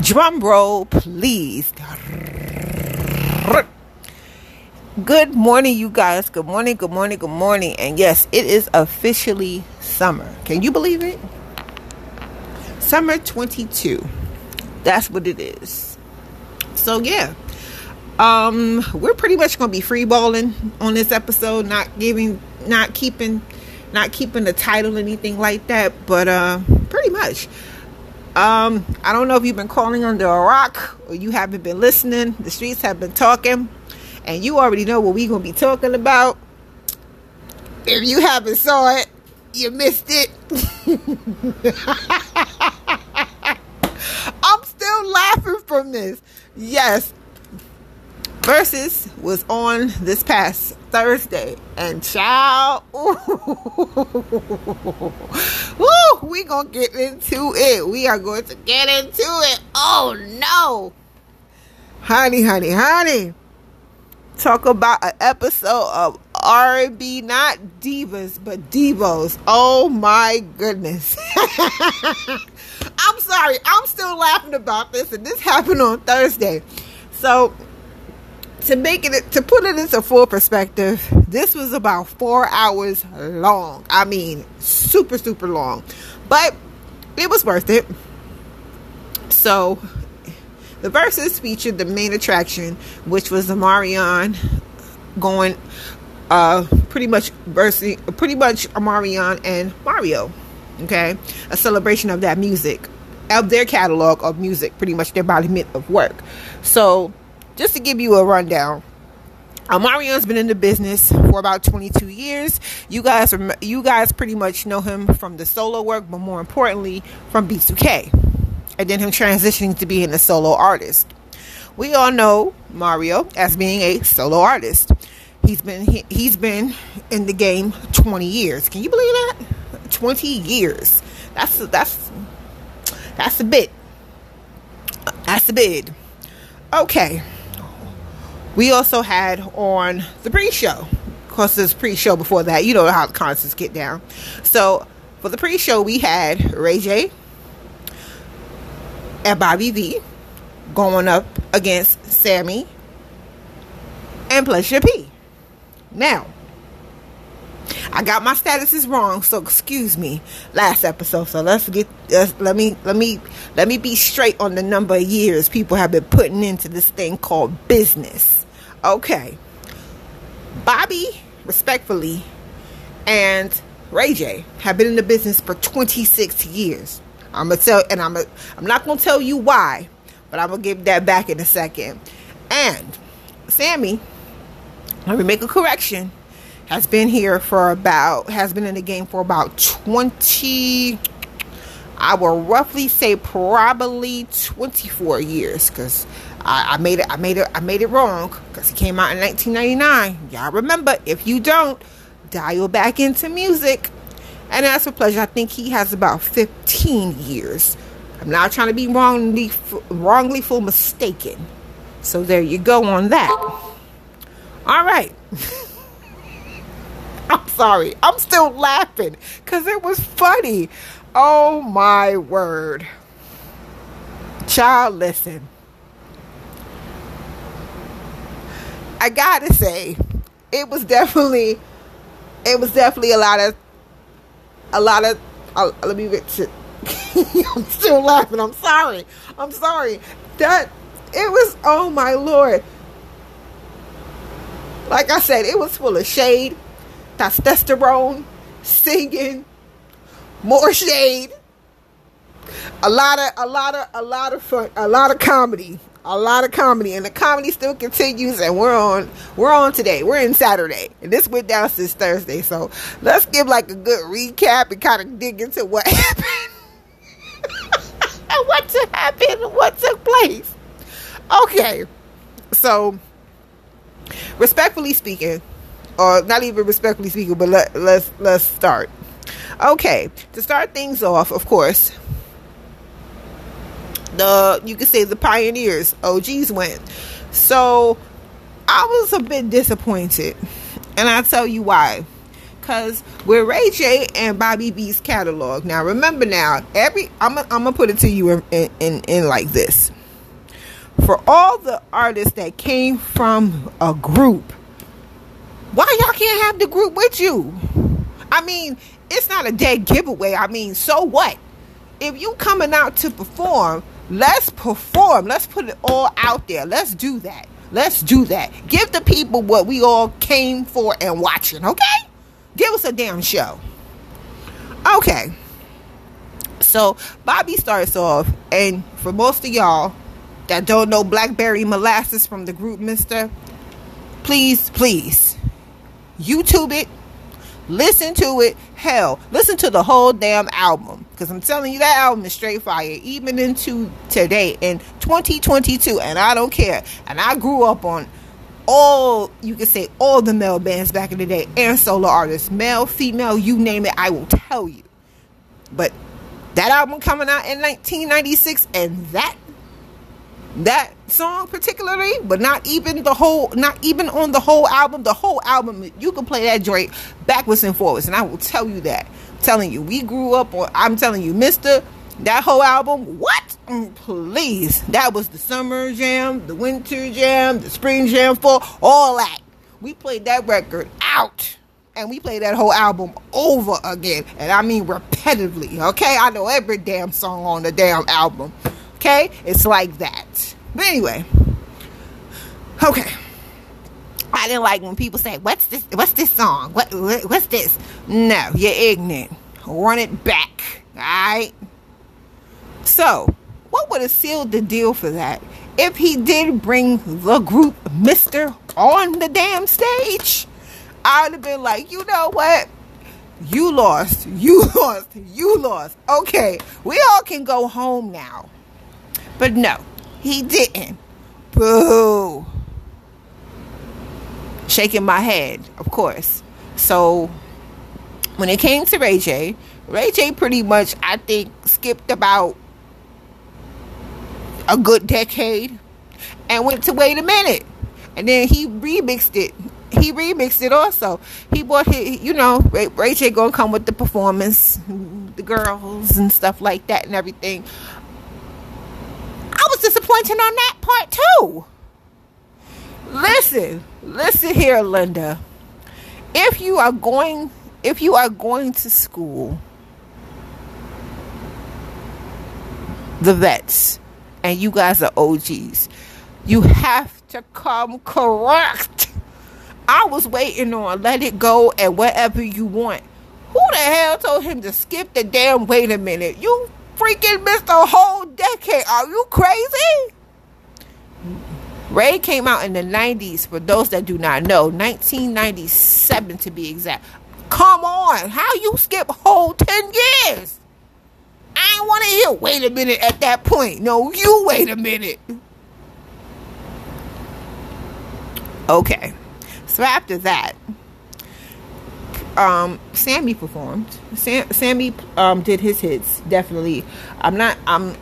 Drum roll, please. Good morning, you guys. Good morning, good morning, good morning. And yes, it is officially summer. Can you believe it? Summer 22. That's what it is. So, yeah. Um, we're pretty much going to be free balling on this episode, not giving, not keeping, not keeping the title, anything like that, but uh, pretty much. Um, I don't know if you've been calling under a rock or you haven't been listening. The streets have been talking and you already know what we're gonna be talking about. If you haven't saw it, you missed it. I'm still laughing from this. Yes. Verzuz was on this past Thursday, and child, ooh, we gonna get into it. We are going to get into it. Oh no, honey, honey, honey talk about an episode of R&B, not divas, but devos. Oh my goodness. I'm sorry. I'm still laughing about this, and this happened on Thursday. So, to make it, to put it into full perspective, this was about four hours long. I mean, super, super long. But it was worth it. So, the Verzuz featured the main attraction, which was the Marion going uh pretty much versing pretty much Marion and Mario. Okay? A celebration of that music. Of their catalog of music, pretty much their embodiment of work. So just to give you a rundown, Omarion's been in the business for about 22 years. You guys, you guys pretty much know him from the solo work, but more importantly, from B2K and then him transitioning to being a solo artist. We all know Mario as being a solo artist. He's been he, he's been in the game 20 years. Can you believe that? 20 years. That's that's that's a bit. That's a bit. Okay. We also had on the pre-show. Of course, there's pre-show before that. You know how the concerts get down. So for the pre-show, we had Ray J, and Bobby V going up against Sammie and Pleasure P. Now, I got my statuses wrong, so excuse me. Last episode, so let's get let's, let me let me let me be straight on the number of years people have been putting into this thing called business. Okay, Bobby, respectfully, and Ray J have been in the business for 26 years. I'm gonna tell, and I'm a, I'm not gonna tell you why, but I'm gonna give that back in a second. And Sammie, let me make a correction. Has been here for about, has been in the game for about 20. I will roughly say probably 24 years, because I, I, made it, I made it, I made it wrong, because he came out in 1999. Y'all remember? If you don't, dial back into music. And as for pleasure, I think he has about 15 years. I'm not trying to be wrongly, wrongly full mistaken. So there you go on that. All right. I'm sorry. I'm still laughing because it was funny. Oh my word. Child, listen. I gotta say, it was definitely, it was definitely a lot of a lot of. Uh, let me get to. I'm still laughing. I'm sorry. I'm sorry. That it was. Oh my lord. Like I said, it was full of shade, testosterone, singing, more shade, a lot of a lot of a lot of fun, a lot of comedy a lot of comedy and the comedy still continues and we're on we're on today. We're in saturday and this went down since thursday so let's give like a good recap and kind of dig into what happened. And what happened and what took place. Okay so respectfully speaking or not even respectfully speaking but let, let's let's start. Okay to start things off of course the you could say the pioneers OGs went. So I was a bit disappointed, and I'll tell you why. Cause we're Ray J and Bobby V's catalog. Now remember now, every I'm I'm gonna put it to you in, in, in like this. For all the artists that came from a group, why y'all can't have the group with you? I mean, it's not a dead giveaway. I mean, so what? If you coming out to perform, let's perform. Let's put it all out there. Let's do that. Let's do that. Give the people what we all came for and watching, okay? Give us a damn show. Okay. So Bobby starts off, and for most of y'all that don't know Blackberry Molasses from the group Mista, please, please, YouTube it, listen to it. Hell, listen to the whole damn album because I'm telling you that album is straight fire, even into today in 2022, and I don't care. And I grew up on all you can say all the male bands back in the day and solo artists, male, female, you name it, I will tell you. But that album coming out in 1996 and that that song particularly, but not even the whole, not even on the whole album. The whole album, you can play that joint backwards and forwards, and I will tell you that. Telling you, we grew up on. I'm telling you, Mista, that whole album. What? Mm, please, that was the summer jam, the winter jam, the spring jam, for all that. We played that record out. And we played that whole album over again. And I mean repetitively. Okay? I know every damn song on the damn album. Okay? It's like that. But anyway. Okay. I didn't like when people say, "What's this? What's this song? What, what what's this?" No, you're ignorant. Run it back. All right. So, what would have sealed the deal for that? If he did bring the group Mista on the damn stage, I'd have been like, you know what? You lost. You lost. You lost. Okay, we all can go home now. But no, he didn't. Boo. Shaking my head, of course. So when it came to Ray J, Ray J pretty much, I think, skipped about a good decade and went to wait a minute. And then he remixed it. He remixed it also. He bought his, you know, Ray, Ray J gonna come with the performance, the girls and stuff like that and everything I was disappointed on that part too. Listen, listen here, Linda. If you are going if you are going to school, the vets, and you guys are OGs, you have to come correct. I was waiting on let it go and whatever you want. Who the hell told him to skip the damn wait a minute? You freaking missed a whole decade. Are you crazy? Ray came out in the 90s, for those that do not know, 1997 to be exact. Come on, how you skip whole 10 years? I ain't want to hear, wait a minute at that point. No, you wait a minute. Okay, so after that, um, Sammie performed. Sam, Sammie um, did his hits. Definitely. I'm not. I'm.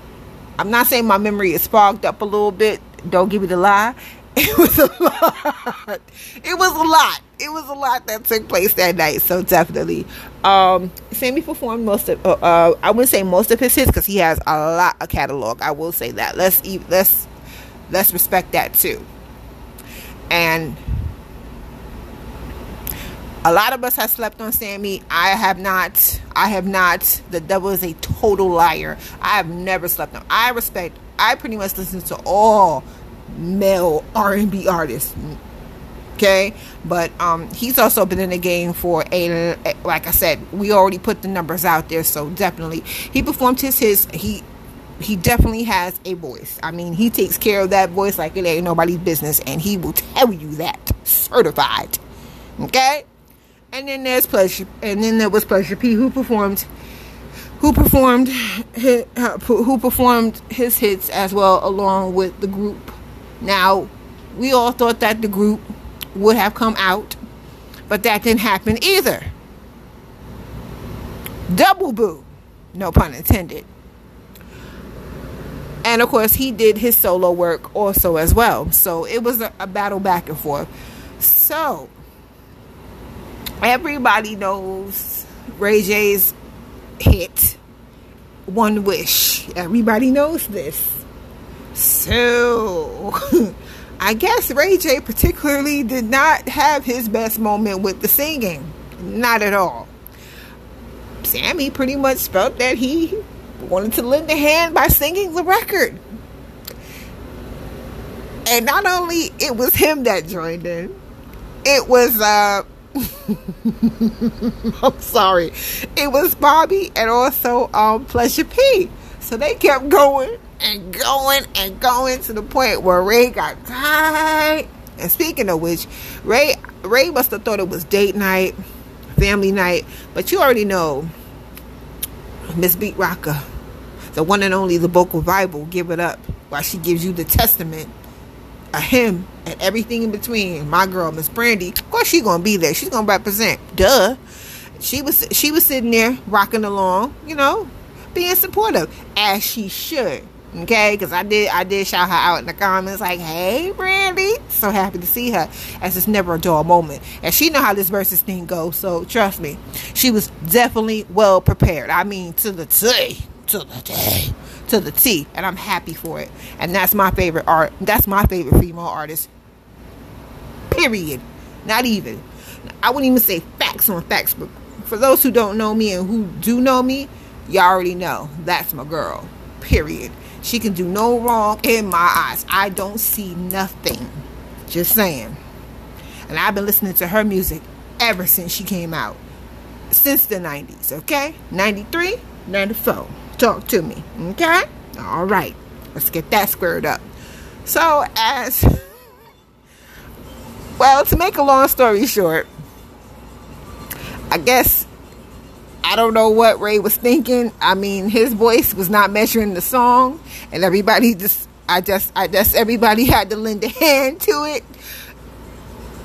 I'm not saying my memory is fogged up a little bit. Don't give me the lie. It was a lot. It was a lot. It was a lot that took place that night. So definitely, um, Sammie performed most of. Uh, uh, I wouldn't say most of his hits because he has a lot of catalog. I will say that. Let's let's let's respect that too. And a lot of us have slept on Sammie. I have not. I have not. The devil is a total liar. I have never slept on. I respect. I pretty much listen to all male R&B artists. Okay, but um, he's also been in the game for a. Like I said, we already put the numbers out there, so definitely he performed his his he he definitely has a voice. I mean, he takes care of that voice like it ain't nobody's business, and he will tell you that certified. Okay. And then there's Pleasure, and then there was Pleasure P, who performed, who performed, his, uh, who performed his hits as well, along with the group. Now, we all thought that the group would have come out, but that didn't happen either. Double boo, no pun intended. And of course, he did his solo work also as well. So it was a, a battle back and forth. So everybody knows Ray J's hit One Wish. Everybody knows this. So, I guess Ray J particularly did not have his best moment with the singing. Not at all. Sammie pretty much felt that he wanted to lend a hand by singing the record. And not only it was him that joined in, it was uh I'm sorry. It was Bobby and also um Pleasure P. So they kept going and going and going to the point where Ray got tired. And speaking of which, Ray Ray must have thought it was date night, family night, but you already know Miss B. Rocka, the one and only the vocal Bible, give it up while she gives you the testament a him and everything in between. My girl, Miss Brandy, of course she gonna be there. She's gonna represent. Duh. She was she was sitting there rocking along, you know, being supportive as she should. Okay, because I did I did shout her out in the comments like, "Hey, Brandy, so happy to see her." As it's never a dull moment, and she know how this Verzuz thing goes. So trust me, she was definitely well prepared. I mean, to the T, to the T to the T, and I'm happy for it. And that's my favorite art. That's my favorite female artist. Period. Not even. I wouldn't even say facts on facts, but for those who don't know me and who do know me, y'all already know that's my girl. Period. She can do no wrong in my eyes. I don't see nothing. Just saying. And I've been listening to her music ever since she came out. Since the 90s, okay? 93, 94 talk to me. Okay? All right. Let's get that squared up. So, as well, to make a long story short, I guess I don't know what Ray was thinking. I mean, his voice was not measuring the song, and everybody just, I just, I guess everybody had to lend a hand to it.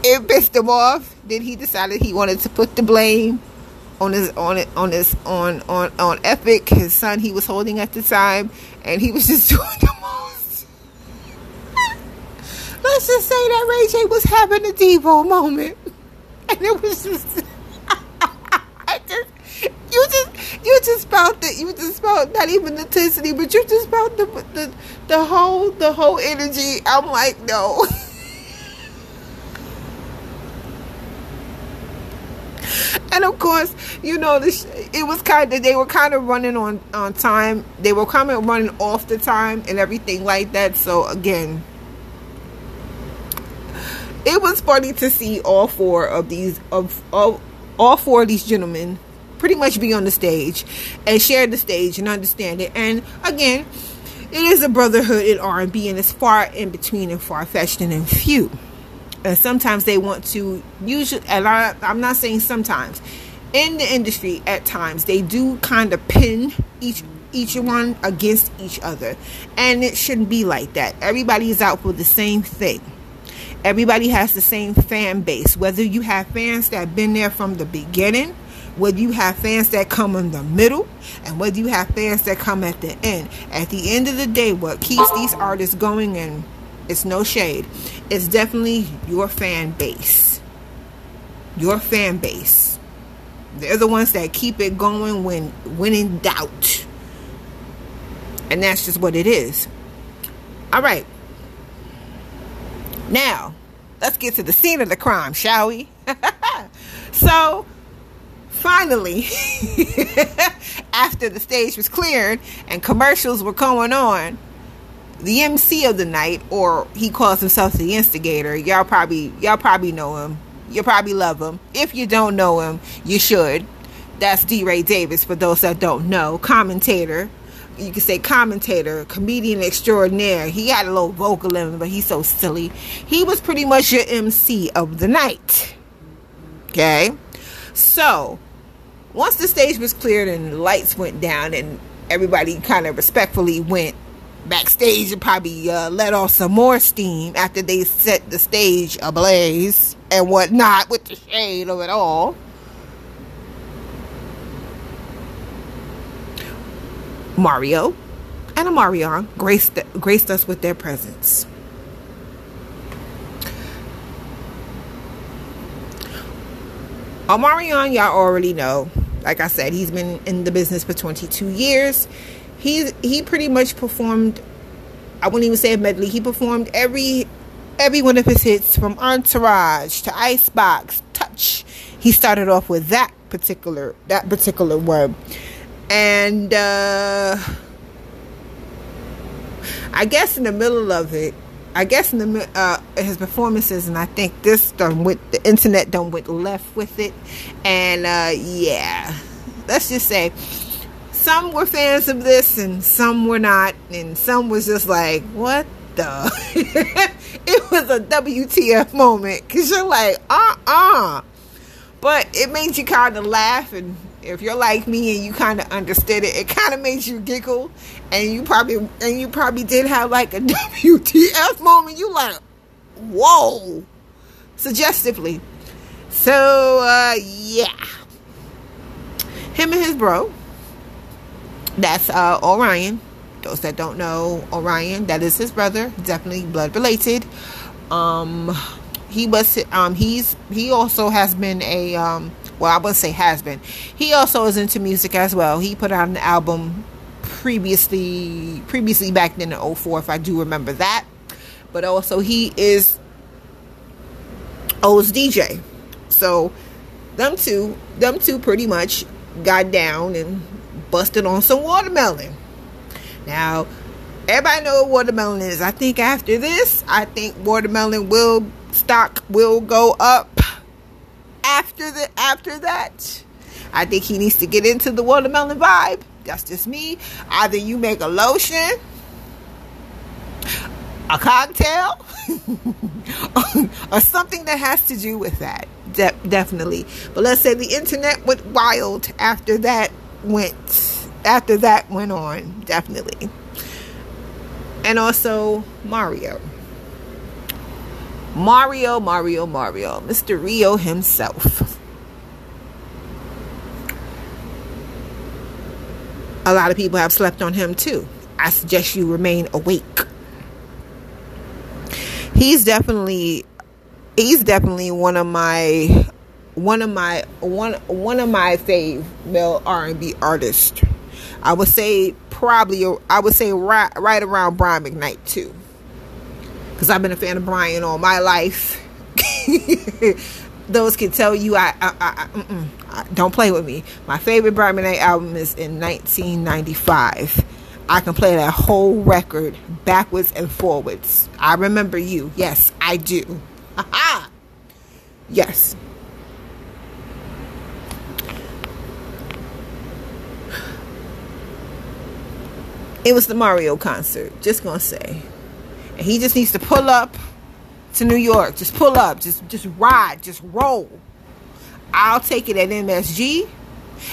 It pissed him off. Then he decided he wanted to put the blame on his on it on his on on on Epik, his son he was holding at the time, and he was just doing the most. Let's just say that Ray J was having a Devo moment, and it was just. Just you just you just felt it. You just felt not even the intensity, but you just felt the the the whole the whole energy. I'm like no. and of course, you know, this it was kind of they were kind of running on on time. They were kind of running off the time and everything like that. So again, it was funny to see all four of these of all, all four of these gentlemen pretty much be on the stage and share the stage and understand it. And again, it is a brotherhood in R&B and it's far in between and far fetched and few and sometimes they want to usually and I, i'm not saying sometimes in the industry at times they do kind of pin each each one against each other. And it shouldn't be like that. Everybody is out for the same thing. Everybody has the same fan base. Whether you have fans that have been there from the beginning whether you have fans that come in the middle and whether you have fans that come at the end. At the end of the day what keeps these artists going and it's no shade. It's definitely your fan base. Your fan base. They're the ones that keep it going when when in doubt. And that's just what it is. All right. Now, let's get to the scene of the crime, shall we? so, finally, after the stage was cleared and commercials were going on, the MC of the night, or he calls himself the instigator. Y'all probably y'all probably know him. You probably love him. If you don't know him, you should. That's D. Ray Davis. For those that don't know, commentator. You can say commentator, comedian extraordinaire. He had a little vocal in him, but he's so silly. He was pretty much your MC of the night. Okay, so once the stage was cleared and the lights went down and everybody kind of respectfully went backstage and probably uh, let off some more steam after they set the stage ablaze and whatnot with the shade of it all. Mario and Omarion graced, graced us with their presence. Omarion, y'all already know. Like I said, he's been in the business for 22 years. He's he pretty much performed. I wouldn't even say a medley. He performed every every one of his hits from Entourage to Icebox, Touch. He started off with that particular that particular one, and uh, I guess in the middle of it, I guess in the uh, his performances, and I think this done with the internet done went left with it, and uh, yeah, let's just say some were fans of this and some were not, and some was just like, what the? it was a WTF moment because you're like, uh uh. But it made you kind of laugh and if you're like me and you kind of understood it, it kind of made you giggle, and you probably and you probably did have like a WTF moment. You like, whoa, suggestively. So uh, yeah, him and his bro. That's uh, O'Ryan. Those that don't know O'Ryan, that is his brother. Definitely blood related. Um, he was um he's he also has been a um well, I wouldn't say has been. He also is into music as well. He put out an album previously, previously back in the 04, if I do remember that. But also, he is O's DJ. So, them two, them two pretty much got down and busted on some watermelon. Now, everybody know what watermelon is. I think after this, I think watermelon will stock will go up after the after that. I think he needs to get into the watermelon vibe. That's just me. Either you make a lotion, a cocktail, or something that has to do with that. De- definitely. But let's say the internet went wild after that went after that went on. Definitely. And also Mario. Mario, Mario, Mario, Mr. Rio himself. A lot of people have slept on him too. I suggest you remain awake. He's definitely he's definitely one of my one of my one one of my fave male R&B artists. I would say probably I would say right right around Brian McKnight too because I've been a fan of Brian all my life. Those can tell you I, I, I, mm, mm, I, don't play with me. My favorite Brian McKnight album is in 1995. I can play that whole record backwards and forwards. I remember you. Yes, I do. yes. It was the Mario concert. Just gonna say. And he just needs to pull up to New York. Just pull up. Just just ride. Just roll. I'll take it at MSG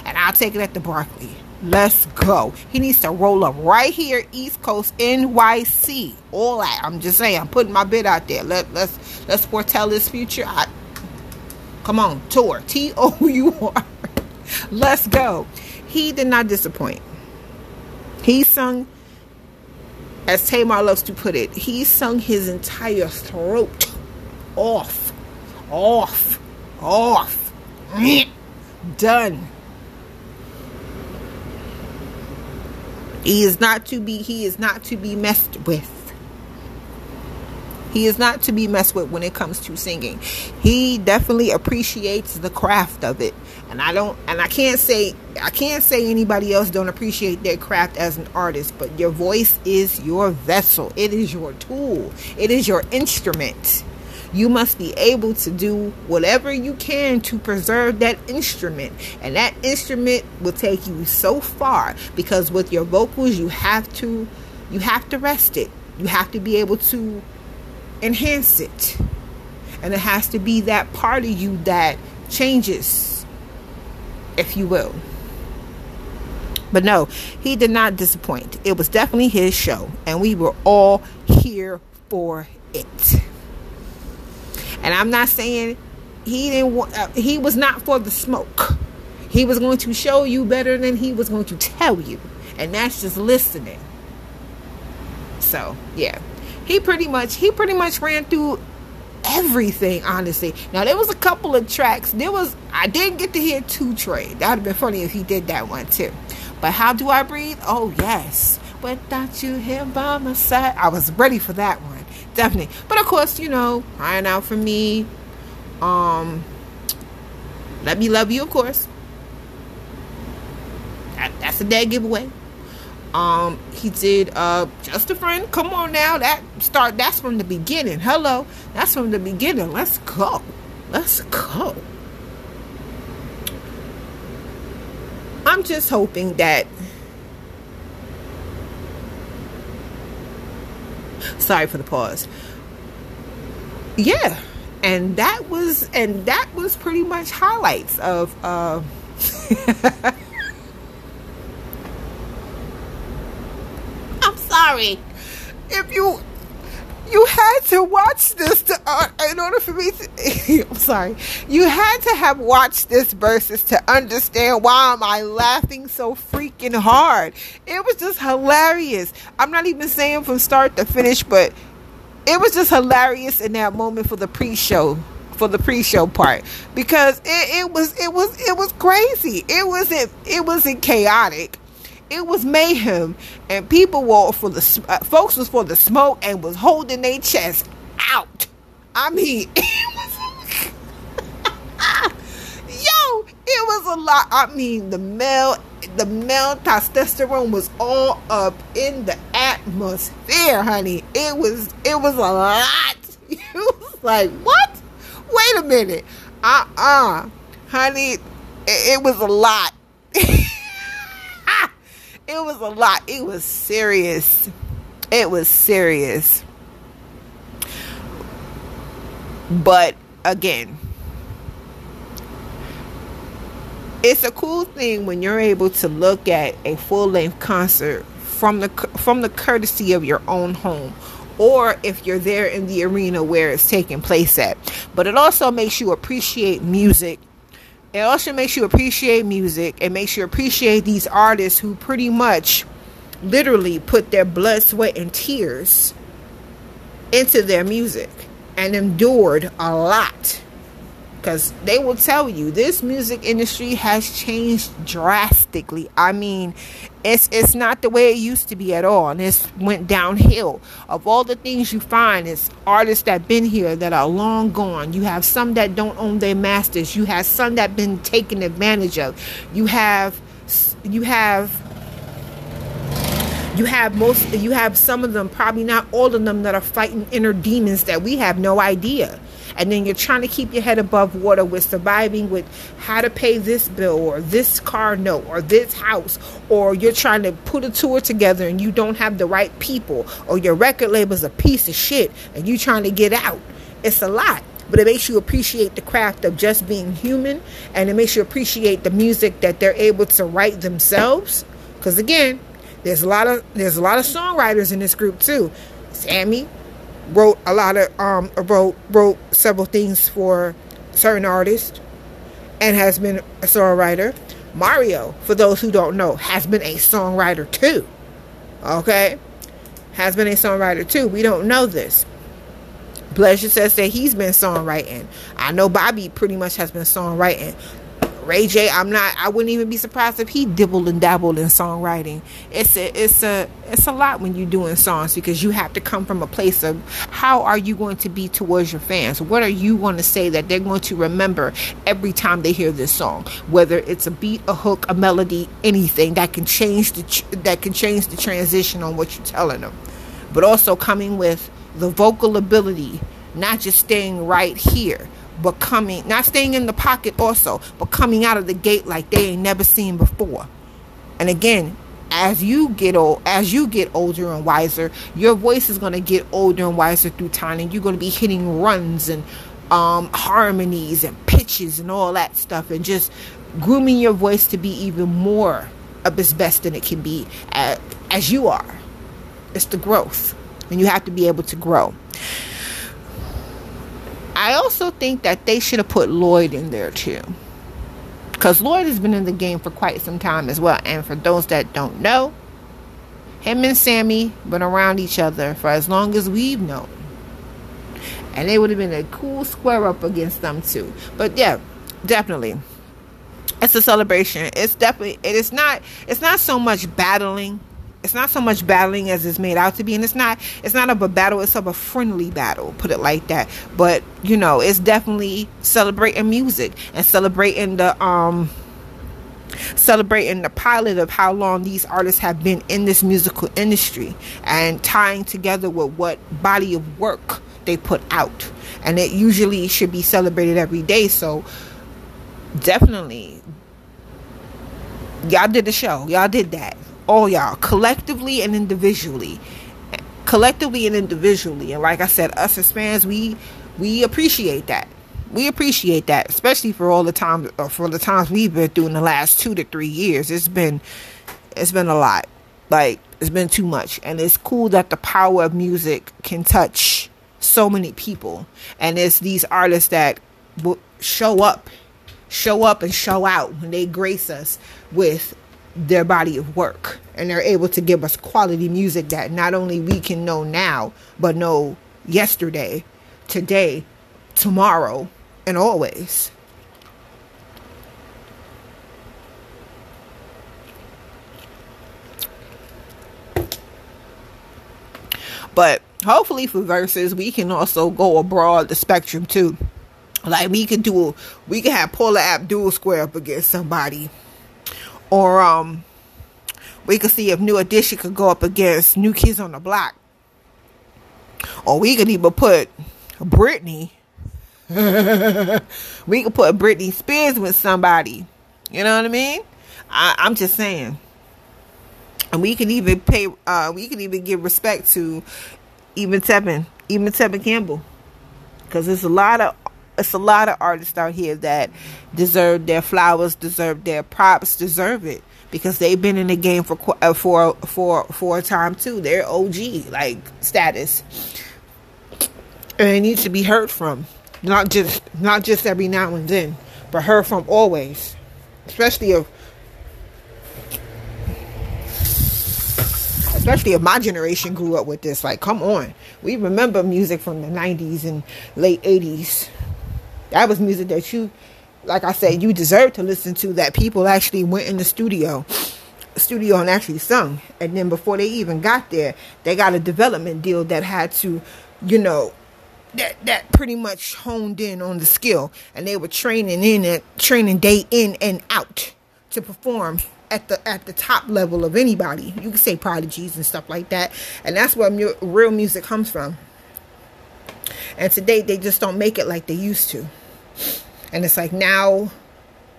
and I'll take it at the Barclay. Let's go. He needs to roll up right here, East Coast, NYC. All that. I'm just saying. I'm putting my bid out there. Let let's let's foretell his future. I, come on, tour. T O U R. Let's go. He did not disappoint. He sung as Tamar loves to put it, he sung his entire throat off, off, off, done. He is not to be he is not to be messed with. He is not to be messed with when it comes to singing. He definitely appreciates the craft of it and I don't and I can't say I can't say anybody else don't appreciate their craft as an artist, but your voice is your vessel. It is your tool. It is your instrument. You must be able to do whatever you can to preserve that instrument. And that instrument will take you so far because with your vocals you have to you have to rest it. You have to be able to enhance it. And it has to be that part of you that changes if you will. But no, he did not disappoint. It was definitely his show, and we were all here for it. And I'm not saying he didn't want, uh, he was not for the smoke. He was going to show you better than he was going to tell you, and that's just listening. So, yeah. He pretty much he pretty much ran through everything, honestly. Now there was a couple of tracks. There was I didn't get to hear Two trade. That would have been funny if he did that one too. But how do I breathe? Oh yes. Without you here by my side, I was ready for that one, definitely. But of course, you know, crying out for me. Um, let me love you, of course. That, that's a dead giveaway. Um, he did uh just a friend. Come on now, that start. That's from the beginning. Hello, that's from the beginning. Let's go. Let's go. I'm just hoping that. Sorry for the pause. Yeah, and that was and that was pretty much highlights of. uh sorry. If you you had to watch this to, uh, in order for me to I'm sorry. You had to have watched this Verzuz to understand why am I laughing so freaking hard. It was just hilarious. I'm not even saying from start to finish, but it was just hilarious in that moment for the pre-show for the pre-show part because it, it was it was it was crazy. It wasn't it wasn't chaotic it was mayhem, and people were for the uh, folks was for the smoke and was holding their chest out. I mean, it was, yo, it was a lot. I mean, the male the male testosterone was all up in the atmosphere, honey. It was it was a lot. You was like, what? Wait a minute. Uh uh honey, it, it was a lot. It was a lot. It was serious. It was serious. But again, it's a cool thing when you're able to look at a full-length concert from the from the courtesy of your own home or if you're there in the arena where it's taking place at. But it also makes you appreciate music it also makes you appreciate music. It makes you appreciate these artists who pretty much literally put their blood, sweat, and tears into their music and endured a lot because they will tell you this music industry has changed drastically. I mean, it's it's not the way it used to be at all, and it's went downhill. Of all the things you find, it's artists that been here that are long gone. You have some that don't own their masters. You have some that been taken advantage of. You have you have you have most you have some of them probably not all of them that are fighting inner demons that we have no idea and then you're trying to keep your head above water with surviving with how to pay this bill or this car note or this house or you're trying to put a tour together and you don't have the right people or your record label's a piece of shit and you trying to get out. It's a lot but it makes you appreciate the craft of just being human and it makes you appreciate the music that they're able to write themselves. Because again there's a lot of there's a lot of songwriters in this group too. Sammie wrote a lot of um wrote wrote several things for certain artists and has been a songwriter. Mario, for those who don't know, has been a songwriter too. Okay? Has been a songwriter too. We don't know this. Pleasure says that he's been songwriting. I know Bobby pretty much has been songwriting. Ray J, I'm not. I wouldn't even be surprised if he dibbled and dabbled in songwriting. It's a, it's a, it's a lot when you're doing songs because you have to come from a place of how are you going to be towards your fans? What are you going to say that they're going to remember every time they hear this song? Whether it's a beat, a hook, a melody, anything that can change the that can change the transition on what you're telling them, but also coming with the vocal ability, not just staying right here but coming, not staying in the pocket also, but coming out of the gate like they ain't never seen before. And again, as you get old, as you get older and wiser, your voice is gonna get older and wiser through time, and you're gonna be hitting runs and um, harmonies and pitches and all that stuff, and just grooming your voice to be even more of its best than it can be as, as you are. It's the growth, and you have to be able to grow. I also think that they should have put Lloyd in there too. Because Lloyd has been in the game for quite some time as well. And for those that don't know, him and Sammie been around each other for as long as we've known. and they would have been a cool square up against them too. But yeah, definitely, it's a celebration. It's definitely it is not it's not so much battling. It's not so much battling as it's made out to be, and it's not it's not of a battle. It's of a friendly battle, put it like that. But you know, it's definitely celebrating music and celebrating the um celebrating the pilot of how long these artists have been in this musical industry and tying together with what body of work they put out. And it usually should be celebrated every day. So definitely, y'all did the show. Y'all did that. All y'all, collectively and individually. Collectively and individually. And like I said, us as fans, we we appreciate that we appreciate that, especially for all the time uh, for the times we've been through in the last two to three years. It's been it's been a lot. Like it's been too much, and it's cool that the power of music can touch so many people, and it's these artists that show up, show up and show out when they grace us with their body of work and they're able to give us quality music that not only we can know now but know yesterday today tomorrow and always. But hopefully for Verzuz, we can also go abroad the spectrum too. Like we could do, we could have Paula Abdul square up against somebody, or um, we could see if New Edition could go up against New Kids on the Block, or we could even put Britney we could put Britney Spears with somebody. You know what I mean? I, I'm just saying. And we can even pay. Uh, we can even give respect to even Tevin, even Tevin Campbell, because there's a lot of it's a lot of artists out here that deserve their flowers, deserve their props, deserve it because they've been in the game for uh, for for for a time too. They're OG like status, and it needs to be heard from. Not just not just every now and then, but heard from always. Especially if especially if my generation grew up with this. Like, come on. We remember music from the 90s and late 80s. That was music that you, like I said, you deserve to listen to that people actually went in the studio. Studio and actually sung. And then before they even got there, they got a development deal that had to, you know, that that pretty much honed in on the skill and they were training in it training day in and out to perform at the at the top level of anybody you can say prodigies and stuff like that and that's where mu- real music comes from and today they just don't make it like they used to and it's like now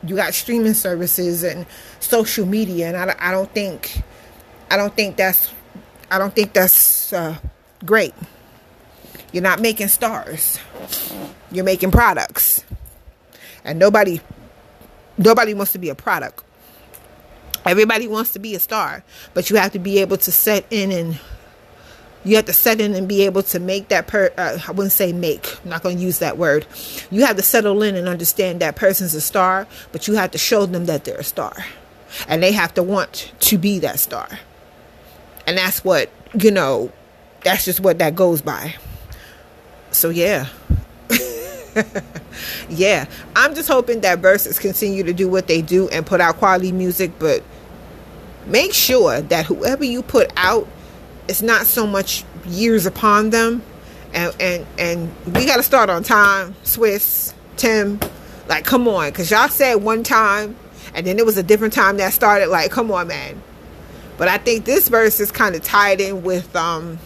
you got streaming services and social media and i, I don't think i don't think that's i don't think that's uh, great you're not making stars. You're making products. And nobody nobody wants to be a product. Everybody wants to be a star, but you have to be able to set in and you have to settle in and be able to make that per uh, I wouldn't say make. I'm not going to use that word. You have to settle in and understand that person's a star, but you have to show them that they're a star. And they have to want to be that star. And that's what, you know, that's just what that goes by so yeah. yeah. I'm just hoping that Verzuz continue to do what they do and put out quality music, but make sure that whoever you put out it's not so much years upon them. And and and we got to start on time swiss tim like come on. Because y'all said one time and then it was a different time that started. Like come on man. But i think this verse is kind of tied in with um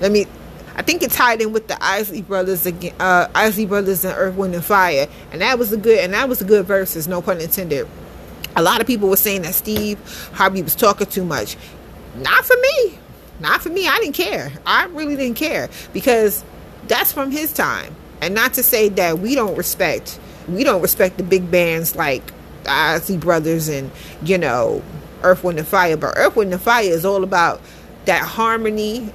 let me I think it tied in with the Isley Brothers again, uh, Isley Brothers and Earth, Wind and Fire, and that was a good and that was a good Verzuz, no pun intended. A lot of people were saying that Steve Harvey was talking too much. Not for me. Not for me. I didn't care. I really didn't care because that's from his time. And not to say that we don't respect we don't respect the big bands like Isley Brothers and you know Earth, Wind and Fire, but Earth, Wind and Fire is all about that harmony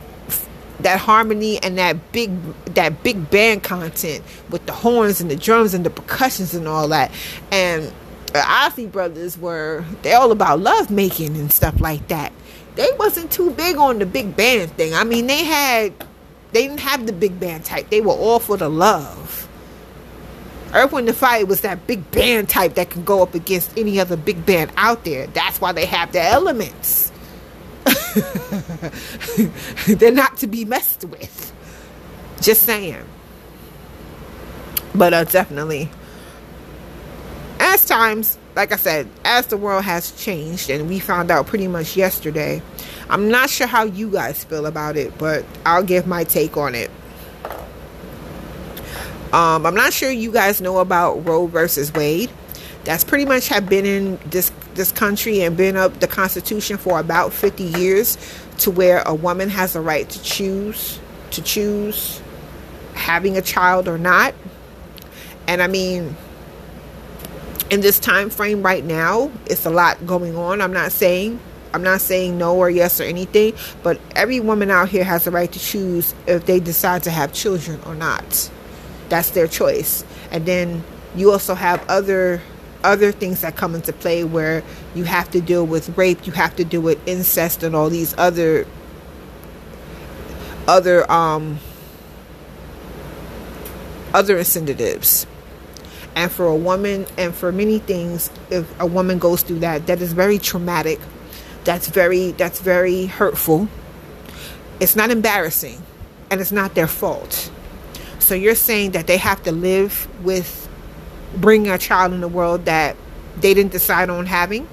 that harmony and that big that big band content with the horns and the drums and the percussions and all that and the Isley brothers were they all about love making and stuff like that they wasn't too big on the big band thing i mean they had They didn't have the big band type. They were all for the love. Earth, Wind, and Fire was that big band type that can go up against any other big band out there. That's why they have the elements. They're not to be messed with. Just saying. But uh, definitely, as times, like I said, as the world has changed, and we found out pretty much yesterday, I'm not sure how you guys feel about it, but I'll give my take on it. Um, I'm not sure you guys know about Roe versus Wade. That's pretty much have been in this this country and been up the Constitution for about 50 years, to where a woman has a right to choose to choose having a child or not. And I mean, in this time frame right now, it's a lot going on. I'm not saying I'm not saying no or yes or anything, but every woman out here has the right to choose if they decide to have children or not. That's their choice. And then you also have other other things that come into play where you have to deal with rape, you have to deal with incest and all these other other um other incentives. And for a woman and for many things if a woman goes through that that is very traumatic. That's very that's very hurtful. It's not embarrassing and it's not their fault. So you're saying that they have to live with bringing a child in the world that they didn't decide on having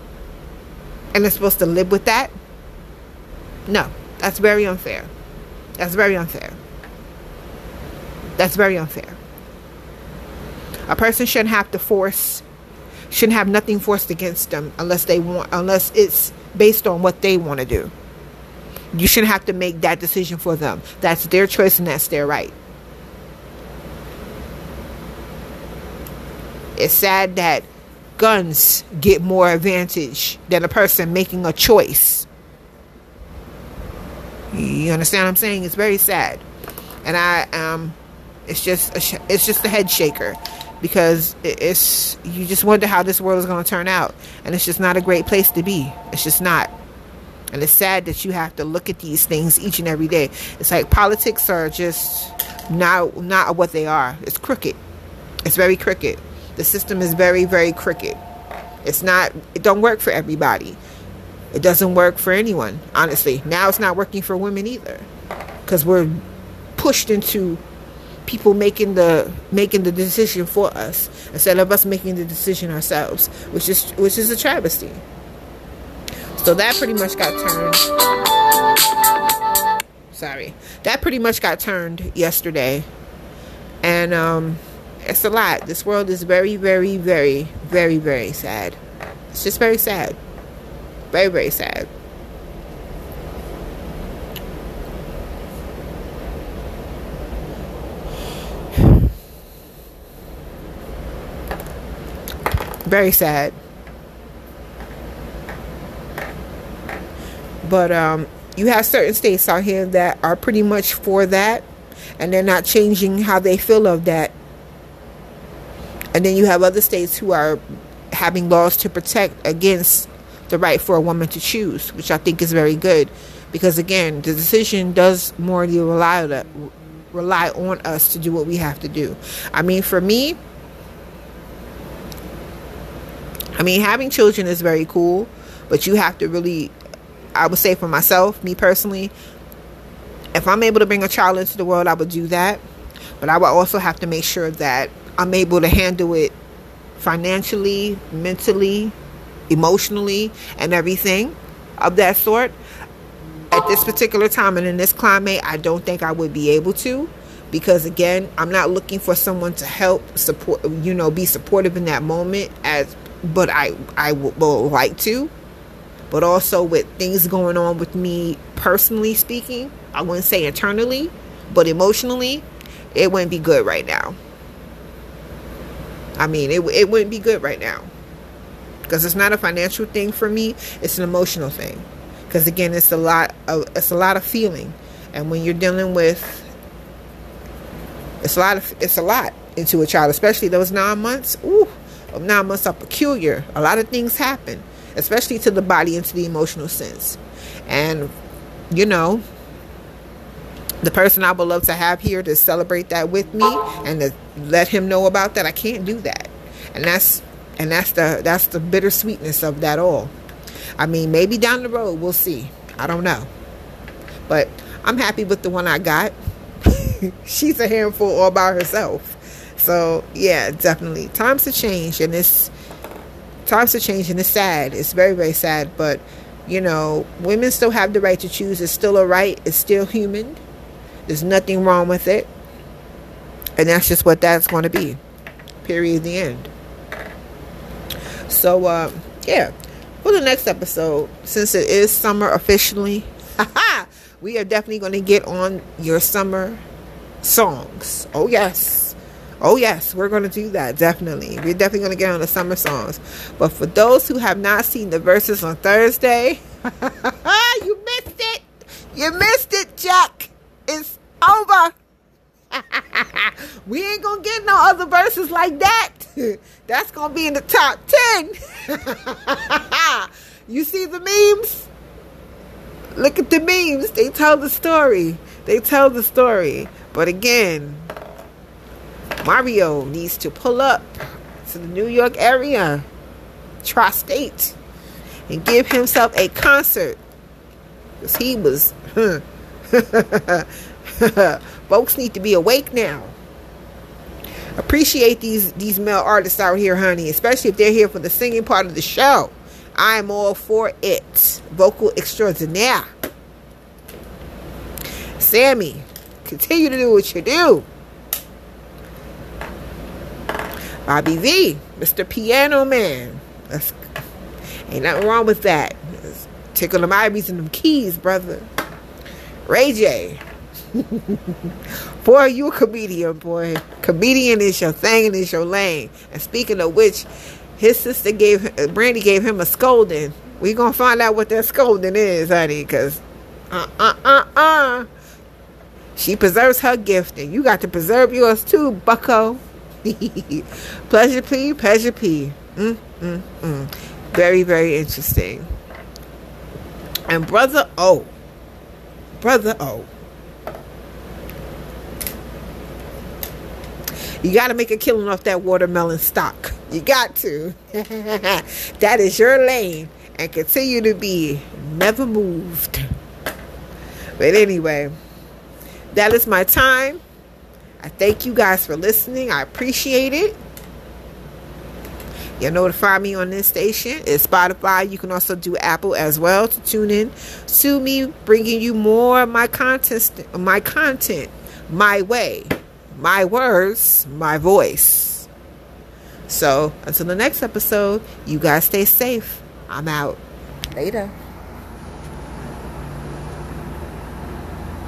and they're supposed to live with that? No, that's very unfair. That's very unfair. That's very unfair. A person shouldn't have to force shouldn't have nothing forced against them unless they want unless it's based on what they want to do. You shouldn't have to make that decision for them. That's their choice and that's their right. It's sad that guns get more advantage than a person making a choice. You understand what I'm saying? It's very sad, and I um, it's just a, it's just a head shaker because it's you just wonder how this world is going to turn out, and it's just not a great place to be. It's just not. And it's sad that you have to look at these things each and every day. It's like politics are just not not what they are. It's crooked. It's very crooked. The system is very, very crooked. It's not, it don't work for everybody. It doesn't work for anyone, honestly. Now it's not working for women either. Because we're pushed into people making the making the decision for us instead of us making the decision ourselves, which is which is a travesty. So that pretty much got turned. Sorry, that pretty much got turned yesterday, and um, it's a lot. This world is very, very, very, very, very sad. It's just very sad. Very, very sad. Very sad. But um, you have certain states out here that are pretty much for that, and they're not changing how they feel of that and then you have other states who are having laws to protect against the right for a woman to choose, which I think is very good. Because again, the decision does rely rely on us to do what we have to do. I mean, for me, I mean, having children is very cool, but you have to really, I would say for myself, me personally, if I'm able to bring a child into the world, I would do that. But I would also have to make sure that I'm able to handle it financially, mentally, emotionally, and everything of that sort. At this particular time and in this climate, I don't think I would be able to because again, I'm not looking for someone to help support, you know, be supportive in that moment as but I I will like to. But also with things going on with me personally speaking, I wouldn't say internally, but emotionally, it wouldn't be good right now. I mean, it, it wouldn't be good right now because it's not a financial thing for me. It's an emotional thing because again, it's a lot of it's a lot of feeling, and when you're dealing with it's a lot of it's a lot into a child, especially those nine months. Ooh, nine months are peculiar. A lot of things happen, especially to the body and to the emotional sense, and you know the person I would love to have here to celebrate that with me and to let him know about that, I can't do that. And that's and that's the that's the bittersweetness of that all. I mean, maybe down the road we'll see. I don't know. But I'm happy with the one I got. She's a handful all by herself. So yeah, definitely. Times have changed, and it's times have changed, and it's sad. It's very, very sad. But you know, women still have the right to choose. It's still a right. It's still human. There's nothing wrong with it. And that's just what that's going to be. Period. The end. So, uh, yeah. For the next episode, since it is summer officially, we are definitely going to get on your summer songs. Oh, yes. Oh, yes. We're going to do that. Definitely. We're definitely going to get on the summer songs. But for those who have not seen the Verzuz on Thursday, you missed it. You missed it, Jack. It's over. we ain't gonna get no other Verzuz like that. That's gonna be in the top 10. you see the memes? Look at the memes. They tell the story. They tell the story. But again, Mario needs to pull up to the New York area, tri state, and give himself a concert. Because he was. Folks need to be awake now. Appreciate these these male artists out here, honey, especially if they're here for the singing part of the show. I'm all for it. Vocal extraordinaire. Sammie, continue to do what you do. Bobby V, Mr. Piano Man. That's, ain't nothing wrong with that. Tickle them ivories and them keys, brother. Ray J. boy, you a comedian, boy. Comedian is your thing and is your lane. And speaking of which, his sister gave Brandy gave him a scolding. We gonna find out what that scolding is, honey, because uh uh uh uh. She preserves her gift, and you got to preserve yours too, Bucko. pleasure P, pleasure P. Mm, mm, mm. Very, very interesting. And brother O, brother O. You got to make a killing off that watermelon stock. You got to. that is your lane and continue to be never moved. But anyway, that is my time. I thank you guys for listening. I appreciate it. You'll notify me on this station. It's Spotify. You can also do Apple as well to tune in to me, bringing you more of my content, my content, my way my words, my voice. So until the next episode, you guys stay safe. I'm out. Later.